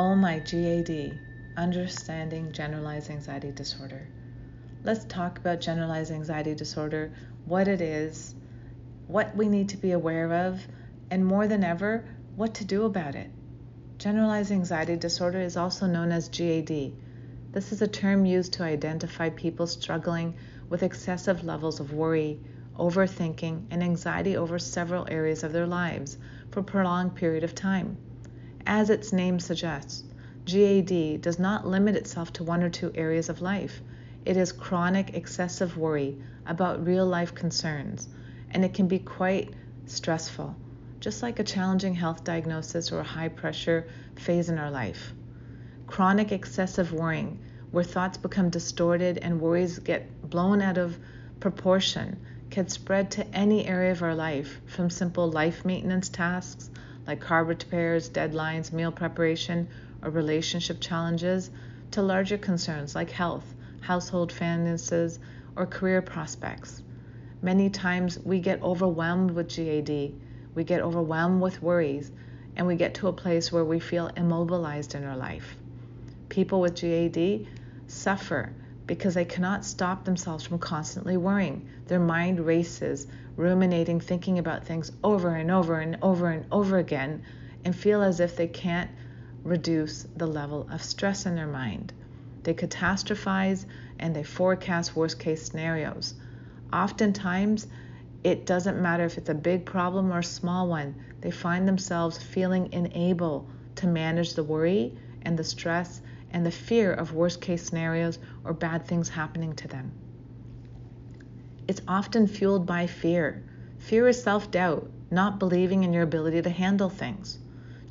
Oh my GAD, Understanding Generalized Anxiety Disorder. Let's talk about generalized anxiety disorder, what it is, what we need to be aware of, and more than ever, what to do about it. Generalized anxiety disorder is also known as GAD. This is a term used to identify people struggling with excessive levels of worry, overthinking, and anxiety over several areas of their lives for a prolonged period of time. As its name suggests, GAD does not limit itself to one or two areas of life. It is chronic excessive worry about real life concerns, and it can be quite stressful, just like a challenging health diagnosis or a high pressure phase in our life. Chronic excessive worrying, where thoughts become distorted and worries get blown out of proportion, can spread to any area of our life, from simple life maintenance tasks like car repairs, deadlines, meal preparation, or relationship challenges, to larger concerns like health, household finances, or career prospects. Many times we get overwhelmed with GAD, we get overwhelmed with worries, and we get to a place where we feel immobilized in our life. People with GAD suffer because they cannot stop themselves from constantly worrying. Their mind races, ruminating, thinking about things over and over and over and over again, and feel as if they can't reduce the level of stress in their mind. They catastrophize and they forecast worst case scenarios. Oftentimes, it doesn't matter if it's a big problem or a small one, they find themselves feeling unable to manage the worry and the stress and the fear of worst case scenarios or bad things happening to them. It's often fueled by fear. Fear is self doubt, not believing in your ability to handle things.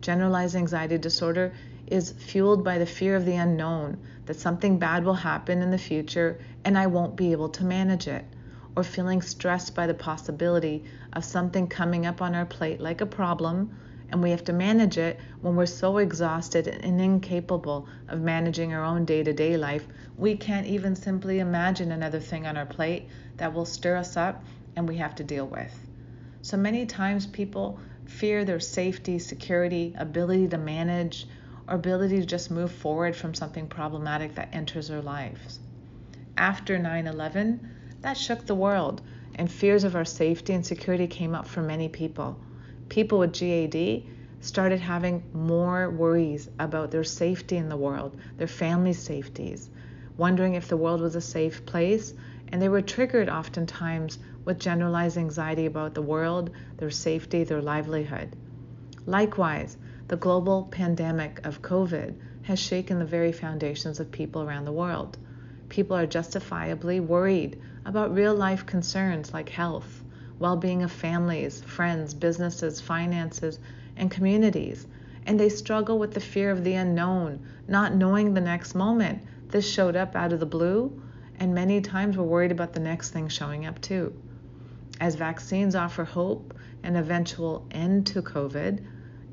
Generalized anxiety disorder is fueled by the fear of the unknown, that something bad will happen in the future and I won't be able to manage it, or feeling stressed by the possibility of something coming up on our plate like a problem and we have to manage it when we're so exhausted and incapable of managing our own day to day life, we can't even simply imagine another thing on our plate that will stir us up and we have to deal with. So many times people fear their safety, security, ability to manage, or ability to just move forward from something problematic that enters their lives. After 9 11, that shook the world, and fears of our safety and security came up for many people people with GAD started having more worries about their safety in the world, their family's safeties, wondering if the world was a safe place, and they were triggered oftentimes with generalized anxiety about the world, their safety, their livelihood. Likewise, the global pandemic of COVID has shaken the very foundations of people around the world. People are justifiably worried about real life concerns like health, well being of families, friends, businesses, finances, and communities. And they struggle with the fear of the unknown, not knowing the next moment. This showed up out of the blue, and many times we're worried about the next thing showing up too. As vaccines offer hope and eventual end to COVID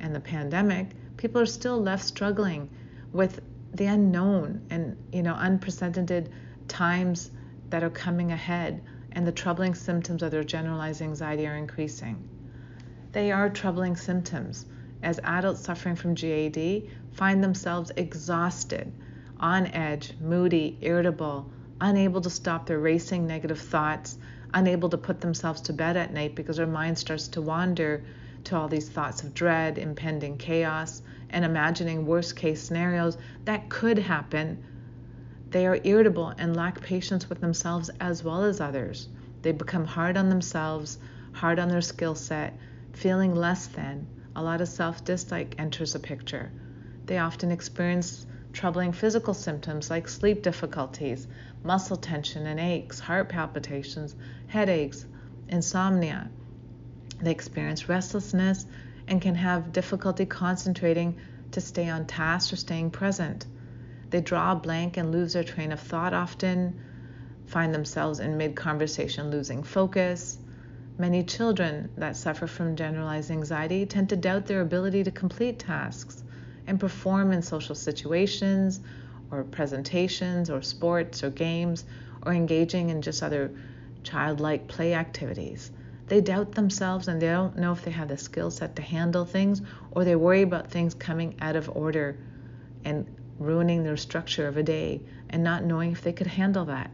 and the pandemic, people are still left struggling with the unknown and you know unprecedented times that are coming ahead and the troubling symptoms of their generalized anxiety are increasing. They are troubling symptoms as adults suffering from GAD find themselves exhausted, on edge, moody, irritable, unable to stop their racing negative thoughts, unable to put themselves to bed at night because their mind starts to wander to all these thoughts of dread, impending chaos, and imagining worst case scenarios that could happen they are irritable and lack patience with themselves as well as others. They become hard on themselves, hard on their skill set, feeling less than. A lot of self dislike enters the picture. They often experience troubling physical symptoms like sleep difficulties, muscle tension and aches, heart palpitations, headaches, insomnia. They experience restlessness and can have difficulty concentrating to stay on task or staying present. They draw a blank and lose their train of thought often, find themselves in mid conversation losing focus. Many children that suffer from generalized anxiety tend to doubt their ability to complete tasks and perform in social situations or presentations or sports or games or engaging in just other childlike play activities. They doubt themselves and they don't know if they have the skill set to handle things or they worry about things coming out of order and ruining their structure of a day and not knowing if they could handle that.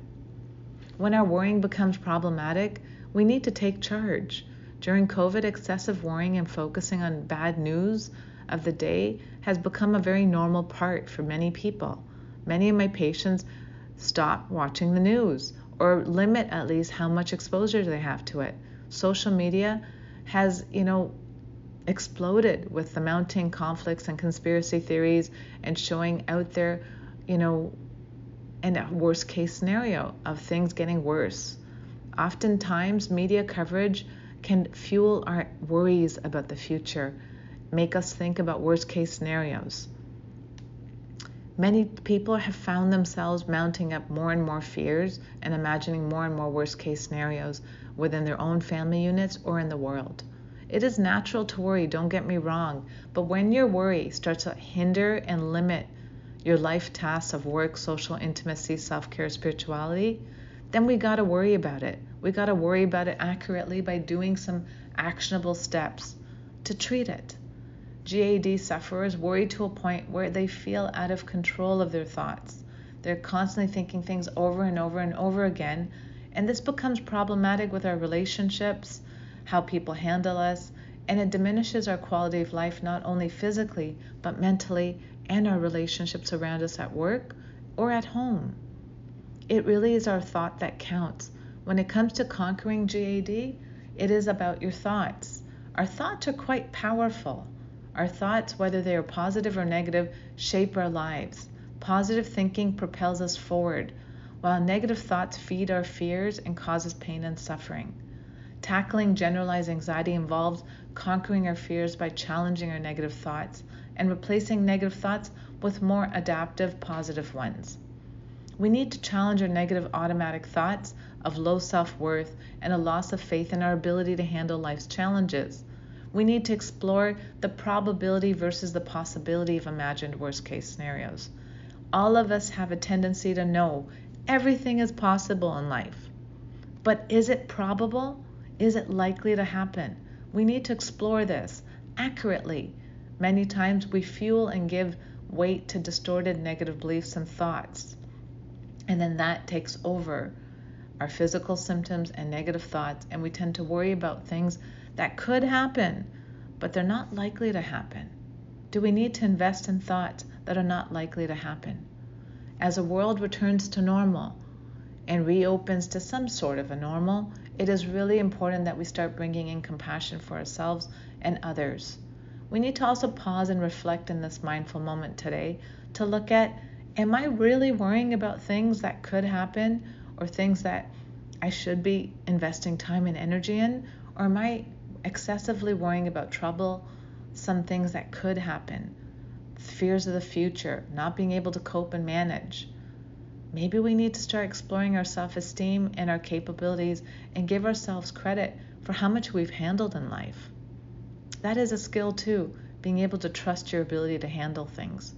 When our worrying becomes problematic, we need to take charge. During COVID, excessive worrying and focusing on bad news of the day has become a very normal part for many people. Many of my patients stop watching the news or limit at least how much exposure they have to it. Social media has, you know, exploded with the mounting conflicts and conspiracy theories and showing out there, you know, in a worst case scenario of things getting worse. Oftentimes, media coverage can fuel our worries about the future, make us think about worst case scenarios. Many people have found themselves mounting up more and more fears and imagining more and more worst case scenarios within their own family units or in the world. It is natural to worry, don't get me wrong, but when your worry starts to hinder and limit your life tasks of work, social intimacy, self care, spirituality, then we got to worry about it. We got to worry about it accurately by doing some actionable steps to treat it. GAD sufferers worry to a point where they feel out of control of their thoughts. They're constantly thinking things over and over and over again, and this becomes problematic with our relationships, how people handle us, and it diminishes our quality of life not only physically, but mentally and our relationships around us at work or at home. It really is our thought that counts. When it comes to conquering GAD, it is about your thoughts. Our thoughts are quite powerful. Our thoughts, whether they are positive or negative, shape our lives. Positive thinking propels us forward, while negative thoughts feed our fears and causes pain and suffering. Tackling generalized anxiety involves conquering our fears by challenging our negative thoughts and replacing negative thoughts with more adaptive positive ones. We need to challenge our negative automatic thoughts of low self worth and a loss of faith in our ability to handle life's challenges. We need to explore the probability versus the possibility of imagined worst case scenarios. All of us have a tendency to know everything is possible in life. But is it probable? Is it likely to happen? We need to explore this accurately. Many times we fuel and give weight to distorted negative beliefs and thoughts. And then that takes over our physical symptoms and negative thoughts, and we tend to worry about things that could happen, but they're not likely to happen. Do we need to invest in thoughts that are not likely to happen? As the world returns to normal and reopens to some sort of a normal, it is really important that we start bringing in compassion for ourselves and others. We need to also pause and reflect in this mindful moment today to look at Am I really worrying about things that could happen or things that I should be investing time and energy in? Or am I excessively worrying about trouble, some things that could happen, fears of the future, not being able to cope and manage. Maybe we need to start exploring our self esteem and our capabilities and give ourselves credit for how much we've handled in life. That is a skill too, being able to trust your ability to handle things.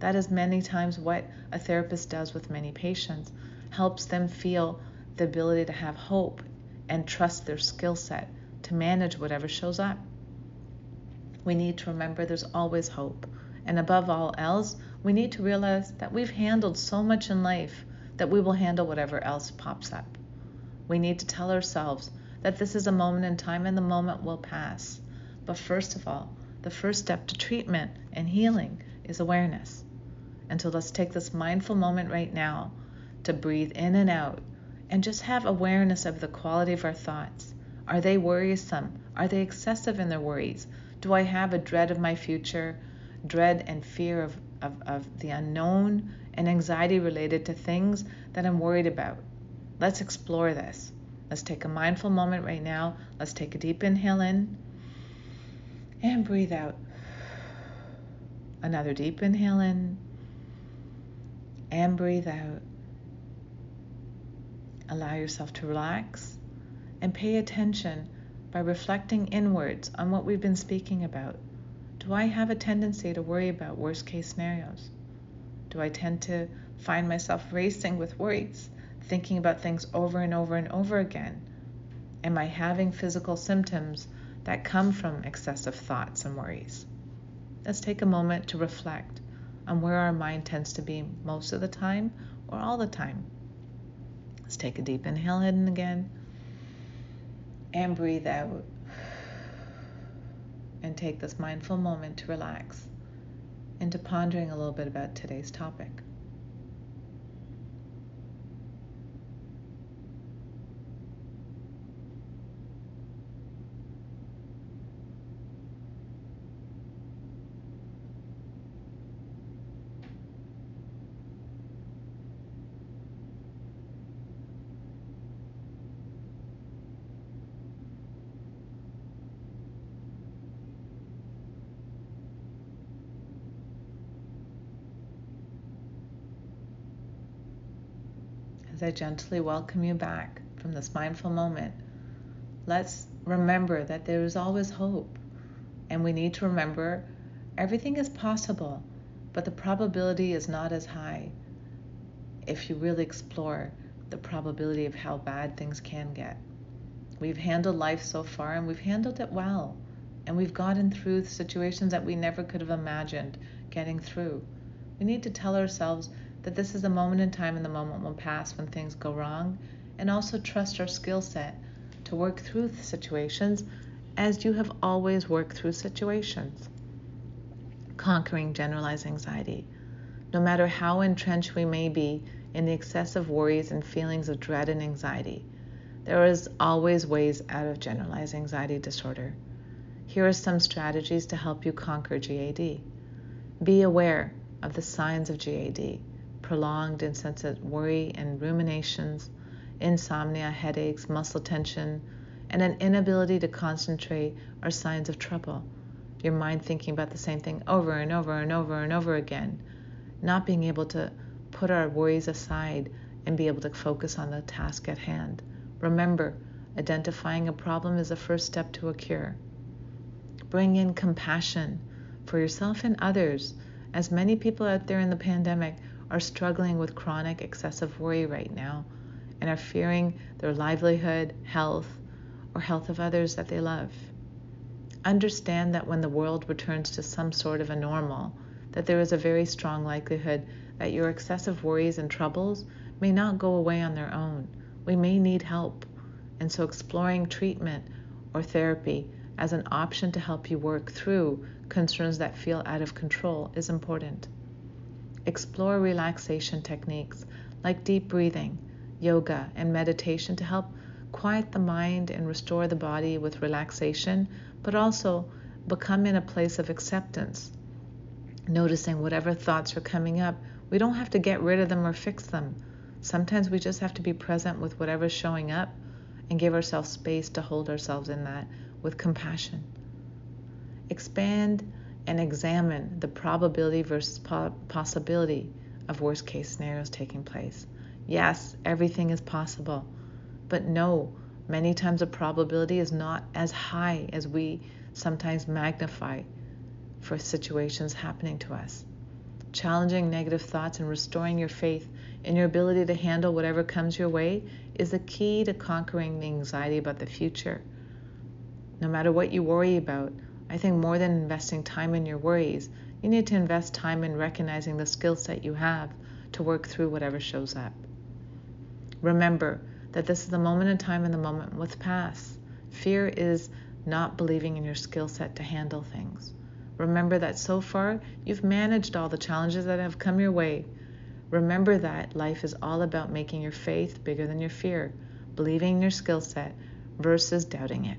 That is many times what a therapist does with many patients, helps them feel the ability to have hope and trust their skill set to manage whatever shows up. We need to remember there's always hope. And above all else, we need to realize that we've handled so much in life that we will handle whatever else pops up. We need to tell ourselves that this is a moment in time and the moment will pass. But first of all, the first step to treatment and healing is awareness. And so let's take this mindful moment right now to breathe in and out and just have awareness of the quality of our thoughts are they worrisome? Are they excessive in their worries? Do I have a dread of my future, dread and fear of, of, of the unknown, and anxiety related to things that I'm worried about? Let's explore this. Let's take a mindful moment right now. Let's take a deep inhale in and breathe out. Another deep inhale in and breathe out. Allow yourself to relax and pay attention by reflecting inwards on what we've been speaking about. Do I have a tendency to worry about worst case scenarios? Do I tend to find myself racing with worries, thinking about things over and over and over again? Am I having physical symptoms that come from excessive thoughts and worries? Let's take a moment to reflect on where our mind tends to be most of the time or all the time. Let's take a deep inhale in again and breathe out. And take this mindful moment to relax into pondering a little bit about today's topic. As I gently welcome you back from this mindful moment, let's remember that there is always hope. And we need to remember everything is possible, but the probability is not as high if you really explore the probability of how bad things can get. We've handled life so far and we've handled it well. And we've gotten through situations that we never could have imagined getting through. We need to tell ourselves that this is a moment in time and the moment will pass when things go wrong, and also trust our skill set to work through situations as you have always worked through situations. Conquering generalized anxiety. No matter how entrenched we may be in the excessive worries and feelings of dread and anxiety, there is always ways out of generalized anxiety disorder. Here are some strategies to help you conquer GAD. Be aware of the signs of GAD prolonged incessant worry and ruminations, insomnia, headaches, muscle tension, and an inability to concentrate are signs of trouble. Your mind thinking about the same thing over and over and over and over again, not being able to put our worries aside and be able to focus on the task at hand. Remember, identifying a problem is the first step to a cure. Bring in compassion for yourself and others, as many people out there in the pandemic are struggling with chronic excessive worry right now and are fearing their livelihood, health, or health of others that they love. Understand that when the world returns to some sort of a normal, that there is a very strong likelihood that your excessive worries and troubles may not go away on their own. We may need help. And so exploring treatment or therapy as an option to help you work through concerns that feel out of control is important. Explore relaxation techniques like deep breathing, yoga, and meditation to help quiet the mind and restore the body with relaxation, but also become in a place of acceptance. Noticing whatever thoughts are coming up, we don't have to get rid of them or fix them. Sometimes we just have to be present with whatever's showing up and give ourselves space to hold ourselves in that with compassion. Expand and examine the probability versus po- possibility of worst case scenarios taking place. Yes, everything is possible, but no, many times the probability is not as high as we sometimes magnify for situations happening to us. Challenging negative thoughts and restoring your faith in your ability to handle whatever comes your way is the key to conquering the anxiety about the future. No matter what you worry about, I think more than investing time in your worries, you need to invest time in recognizing the skill set you have to work through whatever shows up. Remember that this is the moment in time and the moment will pass. Fear is not believing in your skill set to handle things. Remember that so far you've managed all the challenges that have come your way. Remember that life is all about making your faith bigger than your fear, believing in your skill set versus doubting it.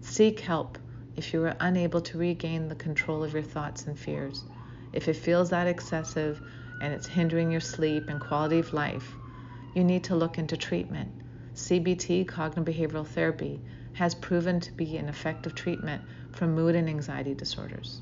Seek help if you are unable to regain the control of your thoughts and fears, if it feels that excessive and it's hindering your sleep and quality of life, you need to look into treatment. CBT, cognitive behavioral therapy, has proven to be an effective treatment for mood and anxiety disorders.